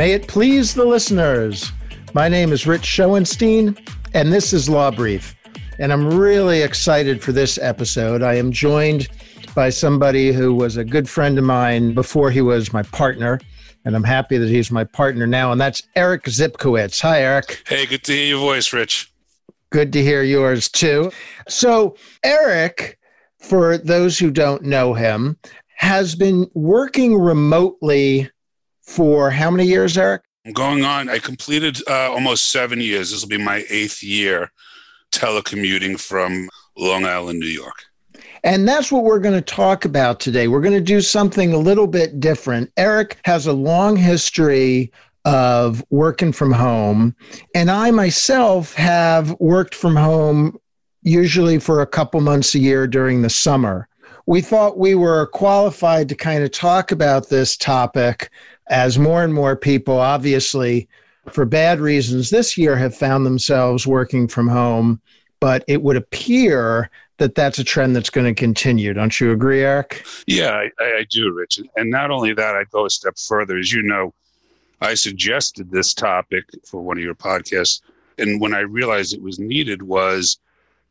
May it please the listeners. My name is Rich Schoenstein, and this is Law Brief. And I'm really excited for this episode. I am joined by somebody who was a good friend of mine before he was my partner. And I'm happy that he's my partner now. And that's Eric Zipkowitz. Hi, Eric. Hey, good to hear your voice, Rich. Good to hear yours too. So, Eric, for those who don't know him, has been working remotely for how many years, Eric? I'm going on. I completed uh, almost seven years. This will be my eighth year telecommuting from Long Island, New York. And that's what we're going to talk about today. We're going to do something a little bit different. Eric has a long history of working from home, and I myself have worked from home usually for a couple months a year during the summer. We thought we were qualified to kind of talk about this topic as more and more people, obviously, for bad reasons, this year have found themselves working from home. But it would appear that that's a trend that's going to continue. Don't you agree, Eric? Yeah, I, I do, Rich. And not only that, I'd go a step further. As you know, I suggested this topic for one of your podcasts. And when I realized it was needed was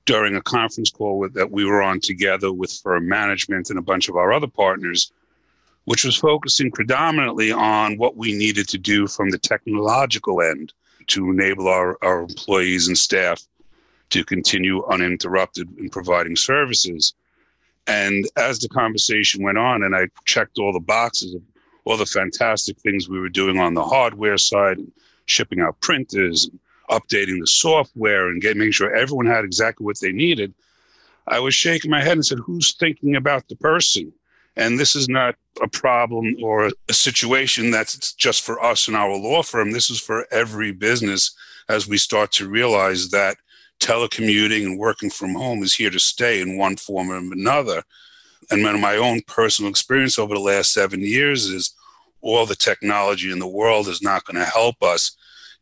during a conference call with, that we were on together with firm management and a bunch of our other partners which was focusing predominantly on what we needed to do from the technological end to enable our, our employees and staff to continue uninterrupted in providing services. And as the conversation went on, and I checked all the boxes of all the fantastic things we were doing on the hardware side, shipping out printers, updating the software, and getting making sure everyone had exactly what they needed, I was shaking my head and said, "Who's thinking about the person?" And this is not a problem or a situation that's just for us and our law firm. This is for every business as we start to realize that telecommuting and working from home is here to stay in one form or another. And my own personal experience over the last seven years is all the technology in the world is not going to help us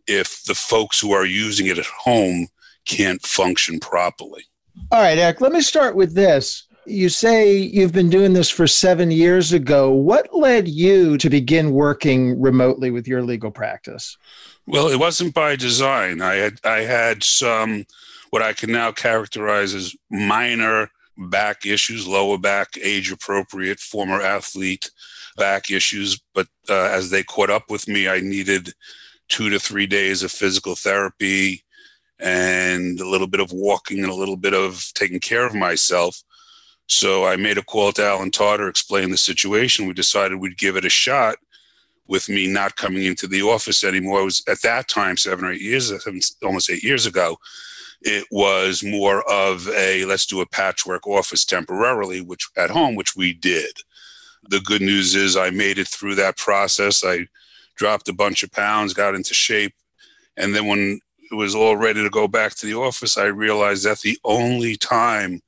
if the folks who are using it at home can't function properly. All right, Eric, let me start with this. You say you've been doing this for seven years ago. What led you to begin working remotely with your legal practice? Well, it wasn't by design. I had I had some what I can now characterize as minor back issues, lower back, age appropriate, former athlete back issues. But uh, as they caught up with me, I needed two to three days of physical therapy and a little bit of walking and a little bit of taking care of myself. So I made a call to Alan Tarter, explained the situation. We decided we'd give it a shot with me not coming into the office anymore. It was at that time, seven or eight years, almost eight years ago, it was more of a let's do a patchwork office temporarily, which at home, which we did. The good news is I made it through that process. I dropped a bunch of pounds, got into shape. And then when it was all ready to go back to the office, I realized that the only time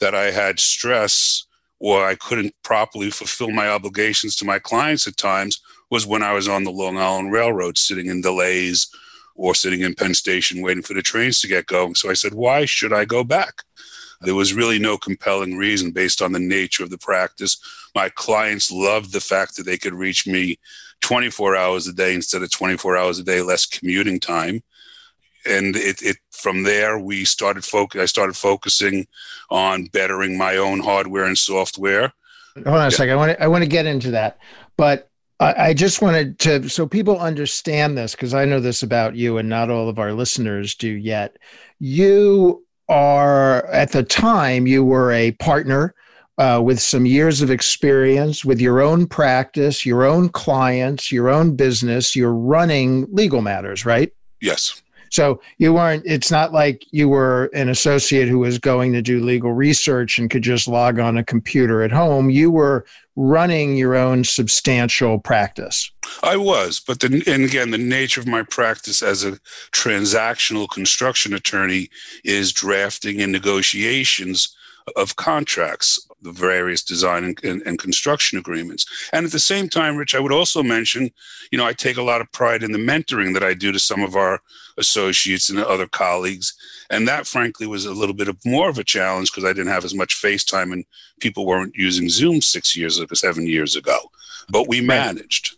that I had stress or I couldn't properly fulfill my obligations to my clients at times was when I was on the Long Island Railroad sitting in delays or sitting in Penn Station waiting for the trains to get going. So I said, why should I go back? There was really no compelling reason based on the nature of the practice. My clients loved the fact that they could reach me 24 hours a day instead of 24 hours a day less commuting time and it, it from there we started focus. I started focusing on bettering my own hardware and software. Hold on a yeah. second. I want to I want to get into that, but I, just wanted to so people understand this because I know this about you, and not all of our listeners do yet. You are at the time you were a partner uh, with some years of experience with your own practice, your own clients, your own business. You're running legal matters, right? Yes. So you weren't, it's not like you were an associate who was going to do legal research and could just log on a computer at home. You were running your own substantial practice. I was, but the, and again, the nature of my practice as a transactional construction attorney is drafting and negotiations of contracts. The various design and, and, and, construction agreements. And at the same time, Rich, I would also mention, you know, I take a lot of pride in the mentoring that I do to some of our associates and other colleagues. And that, frankly, was a little bit of more of a challenge because I didn't have as much FaceTime and people weren't using Zoom six years ago, seven years ago. But we managed.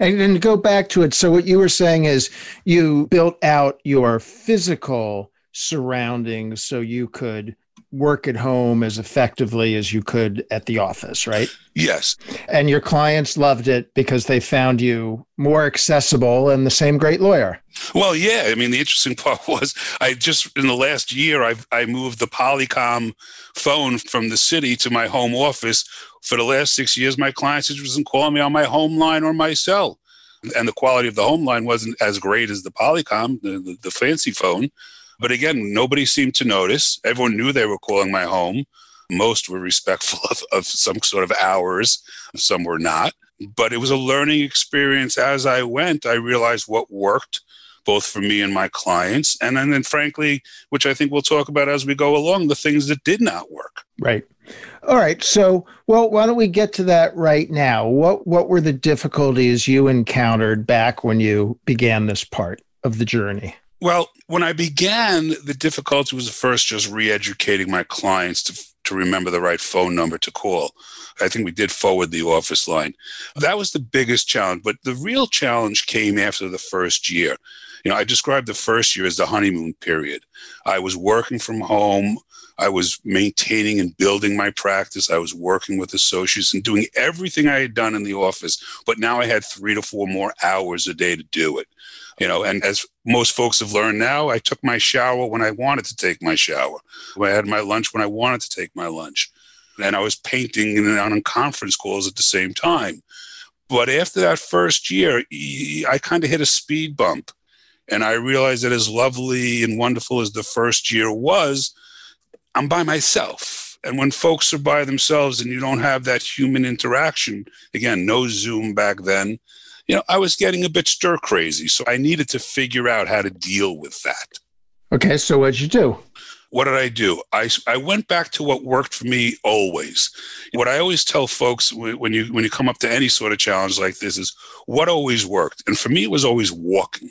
And then to go back to it. So, what you were saying is you built out your physical surroundings so you could work at home as effectively as you could at the office, right? Yes. And your clients loved it because they found you more accessible and the same great lawyer. Well, yeah. I mean, the interesting part was I just in the last year I I moved the Polycom phone from the city to my home office. For the last six years, my clients just wasn't calling me on my home line or my cell. And the quality of the home line wasn't as great as the Polycom, the, the, the fancy phone. But again, nobody seemed to notice. Everyone knew they were calling my home. Most were respectful of, of some sort of hours, some were not. But it was a learning experience as I went. I realized what worked both for me and my clients. And then, then, frankly, which I think we'll talk about as we go along, the things that did not work. Right. All right. So, well, why don't we get to that right now? What what were the difficulties you encountered back when you began this part of the journey? Well, when I began, the difficulty was first just re educating my clients to, to remember the right phone number to call. I think we did forward the office line. That was the biggest challenge. But the real challenge came after the first year. You know, I described the first year as the honeymoon period. I was working from home. I was maintaining and building my practice. I was working with associates and doing everything I had done in the office, but now I had three to four more hours a day to do it you know and as most folks have learned now i took my shower when i wanted to take my shower. I had my lunch when i wanted to take my lunch. And i was painting and on conference calls at the same time. But after that first year i kind of hit a speed bump. And i realized that as lovely and wonderful as the first year was i'm by myself. And when folks are by themselves and you don't have that human interaction again no zoom back then you know, I was getting a bit stir crazy. So I needed to figure out how to deal with that. Okay. So what'd you do? What did I do? I, I went back to what worked for me always. What I always tell folks when you when you come up to any sort of challenge like this is what always worked. And for me, it was always walking.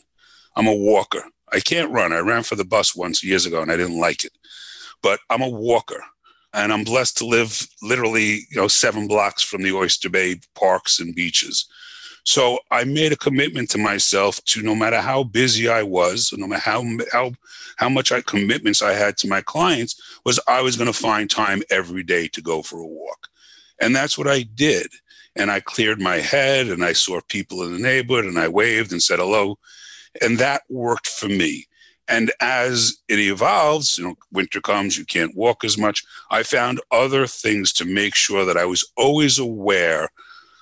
I'm a walker. I can't run. I ran for the bus once years ago and I didn't like it. But I'm a walker and I'm blessed to live literally, you know, seven blocks from the Oyster Bay parks and beaches. So I made a commitment to myself to no matter how busy I was, no matter how how how much I, commitments I had to my clients, was I was going to find time every day to go for a walk, and that's what I did. And I cleared my head, and I saw people in the neighborhood, and I waved and said hello, and that worked for me. And as it evolves, you know, winter comes, you can't walk as much. I found other things to make sure that I was always aware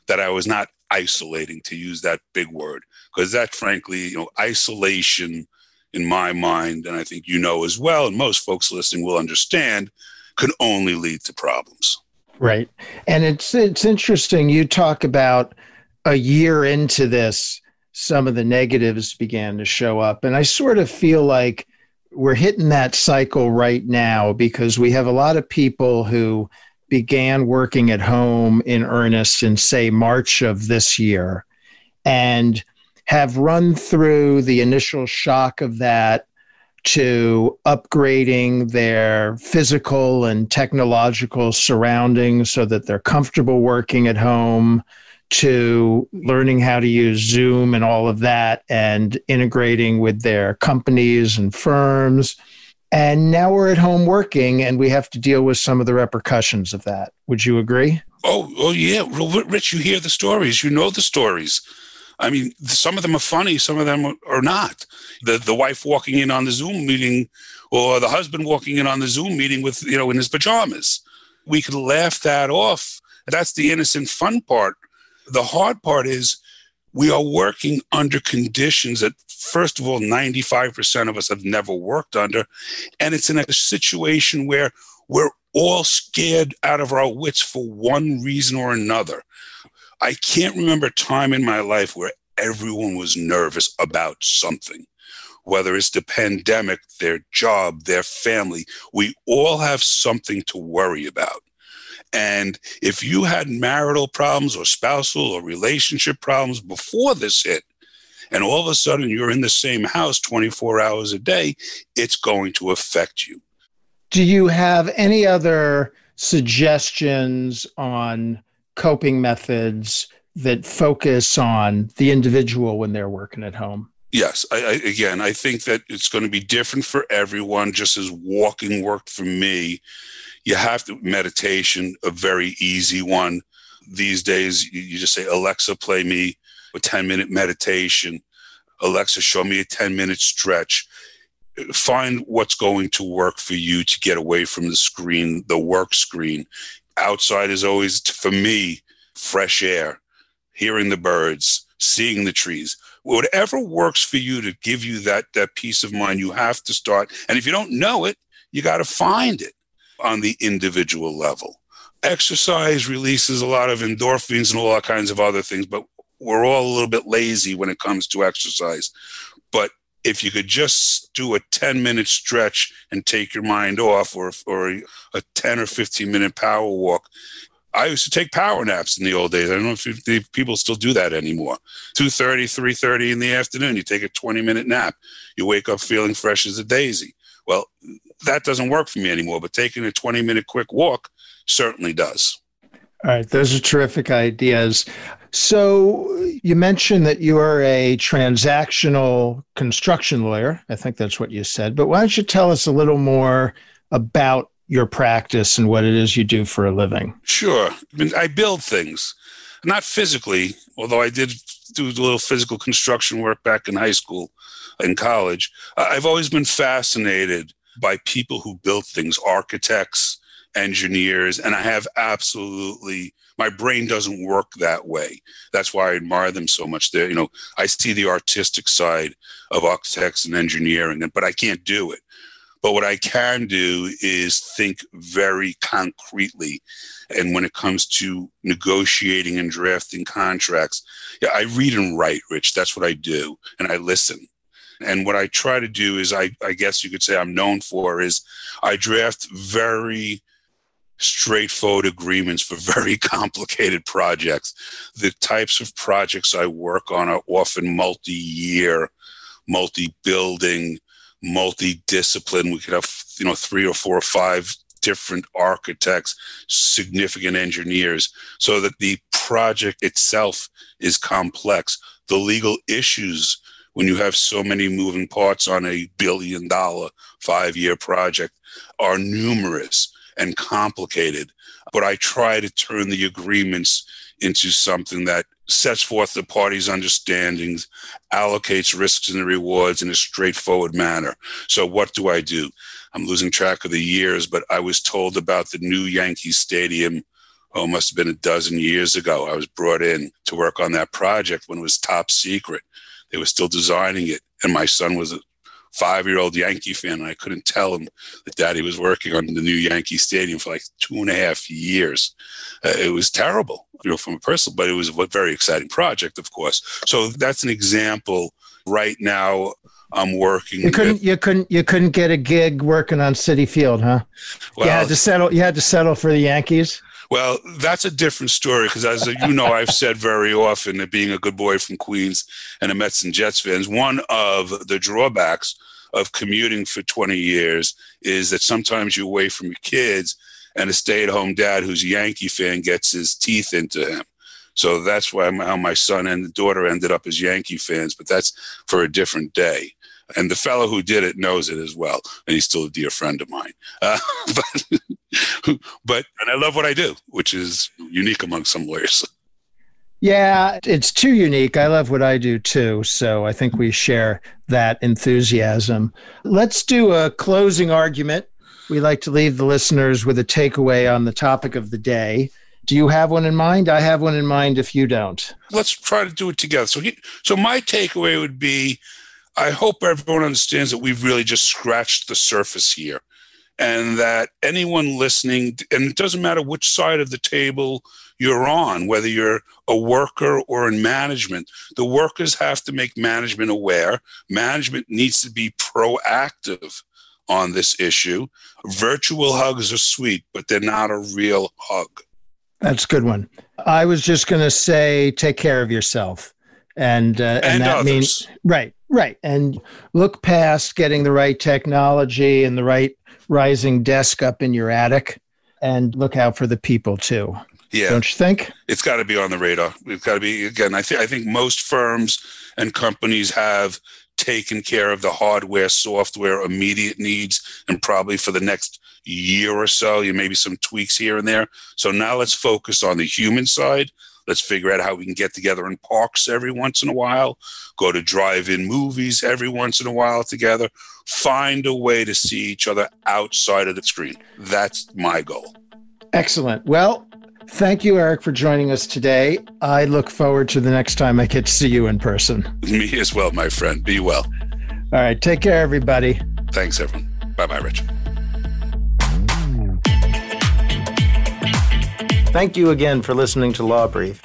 that I was not isolating, to use that big word, because that, frankly, you know, isolation in my mind, and I think you know as well, and most folks listening will understand, can only lead to problems. Right, and it's it's interesting. You talk about a year into this, some of the negatives began to show up, and I sort of feel like we're hitting that cycle right now because we have a lot of people who began working at home in earnest in, say, March of this year, and have run through the initial shock of that to upgrading their physical and technological surroundings so that they're comfortable working at home to learning how to use Zoom and all of that and integrating with their companies and firms and now we're at home working and we have to deal with some of the repercussions of that. Would you agree? Oh, oh yeah. Rich, you hear the stories, you know the stories. I mean, some of them are funny, some of them are not. The the wife walking in on the Zoom meeting or the husband walking in on the Zoom meeting with, you know, in his pajamas. We could laugh that off. That's the innocent fun part. The hard part is we are working under conditions that first of all 95% of us have never worked under. And it's in a situation where we're all scared out of our wits for one reason or another. I can't remember a time in my life where everyone was nervous about something. Whether it's the pandemic their job their family we all have something to worry about And if you had marital problems or spousal or relationship problems before this hit, and all of a sudden you're in the same house 24 hours a day, it's going to affect you. Do you have any other suggestions on coping methods that focus on the individual when they're working at home? Yes, I, I, again, I think that it's going to be different for everyone. Just as walking worked for me, you have to meditation, a very easy one. These days, you just say, Alexa, play me a 10 minute meditation. Alexa, show me a 10 minute stretch. Find what's going to work for you to get away from the screen, the work screen. Outside is always, for me, fresh air, hearing the birds, seeing the trees whatever works for you to give you that that peace of mind you have to start and if you don't know it you got to find it on the individual level exercise releases a lot of endorphins and all kinds of other things but we're all a little bit lazy when it comes to exercise but if you could just do a 10 minute stretch and take your mind off or, or a 10 or 15 minute power walk I used to take power naps in the old days. I don't know if, if people still do that anymore. 2.30, 3.30 in the afternoon, you take a 20-minute nap. You wake up feeling fresh as a daisy. Well, that doesn't work for me anymore, but taking a 20-minute quick walk certainly does. All right, those are terrific ideas. So you mentioned that you are a transactional construction lawyer. I think that's what you said. But why don't you tell us a little more about your practice and what it is you do for a living. Sure. I, mean, I build things, not physically, although I did do a little physical construction work back in high school and college. I've always been fascinated by people who build things, architects, engineers, and I have absolutely my brain doesn't work that way. That's why I admire them so much. There, you know, I see the artistic side of architects and engineering, but I can't do it. But what I can do is think very concretely. And when it comes to negotiating and drafting contracts, yeah, I read and write, Rich. That's what I do. And I listen. And what I try to do is, I, I guess you could say I'm known for, is I draft very straightforward agreements for very complicated projects. The types of projects I work on are often multi year, multi building, multi-discipline. We could have, you know, three or four or five different architects, significant engineers, so that the project itself is complex. The legal issues, when you have so many moving parts on a billion dollar, five year project, are numerous and complicated. But I try to turn the agreements into something that sets forth the parties' understandings, allocates risks and rewards in a straightforward manner. So, what do I do? I'm losing track of the years, but I was told about the new Yankee Stadium. Oh, must have been a dozen years ago. I was brought in to work on that project when it was top secret. They were still designing it, and my son was five year old Yankee fan, and I couldn't tell him that daddy was working on the new Yankee Stadium for like two and a half years. Uh, it was terrible, you know, from a personal, but it was a very exciting project, of course. So that's an example. Right now, I'm working. You couldn't. With, you couldn't. You couldn't get a gig working on Citi Field, huh? Well, you had to settle. You had to settle for the Yankees. Well, that's a different story because, as you know, I've said very often that being a good boy from Queens and a Mets and Jets fans, one of the drawbacks of commuting for 20 years is that sometimes you're away from your kids and a stay-at-home dad who's a Yankee fan gets his teeth into him. So that's why how my son and daughter ended up as Yankee fans, but that's for a different day and the fellow who did it knows it as well, and he's still a dear friend of mine. Uh, but, but and I love what I do, which is unique among some lawyers. Yeah, it's too unique. I love what I do too. So I think we share that enthusiasm. Let's do a closing argument. We like to leave the listeners with a takeaway on the topic of the day. Do you have one in mind? I have one in mind if you don't. Let's try to do it together. So, so my takeaway would be I hope everyone understands that we've really just scratched the surface here and that anyone listening, and it doesn't matter which side of the table you're on, whether you're a worker or in management, the workers have to make management aware. Management needs to be proactive on this issue. Virtual hugs are sweet, but they're not a real hug. That's a good one. I was just going to say, take care of yourself. And, uh, and, And that others. means, right, right. And look past getting the right technology and the right rising desk up in your attic and look out for the people too. Yeah. Don't you think? it's got to be on the radar. We've got to be again. I think I think most firms and companies have taken care of the hardware, software, immediate needs, and probably for the next year or so, you maybe some tweaks here and there. So now let's focus on the human side. Let's figure out how we can get together in parks every once in a while, go to drive-in movies every once in a while together. Find a way to see each other outside of the screen. That's my goal. Excellent. Well, thank you, Eric, for joining us today. I look forward to the next time I get to see you in person. Me as well, my friend. Be well. All right. Take care, everybody. Thanks, everyone. Bye bye, Rich. Thank you again for listening to Law Brief.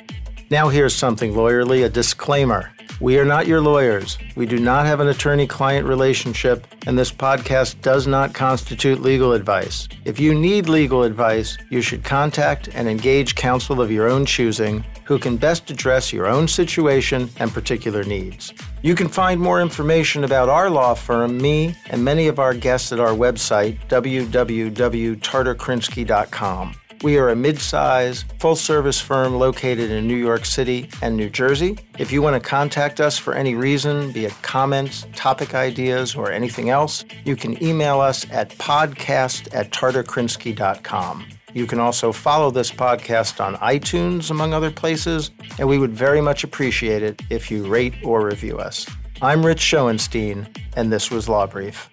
Now, here's something lawyerly a disclaimer. We are not your lawyers. We do not have an attorney client relationship, and this podcast does not constitute legal advice. If you need legal advice, you should contact and engage counsel of your own choosing who can best address your own situation and particular needs. You can find more information about our law firm, me, and many of our guests at our website, www.tarterkrinsky.com. We are a mid-size, full-service firm located in New York City and New Jersey. If you want to contact us for any reason, be it comments, topic ideas, or anything else, you can email us at podcast at tarterkrinsky.com. You can also follow this podcast on iTunes, among other places, and we would very much appreciate it if you rate or review us. I'm Rich Schoenstein, and this was Law Brief.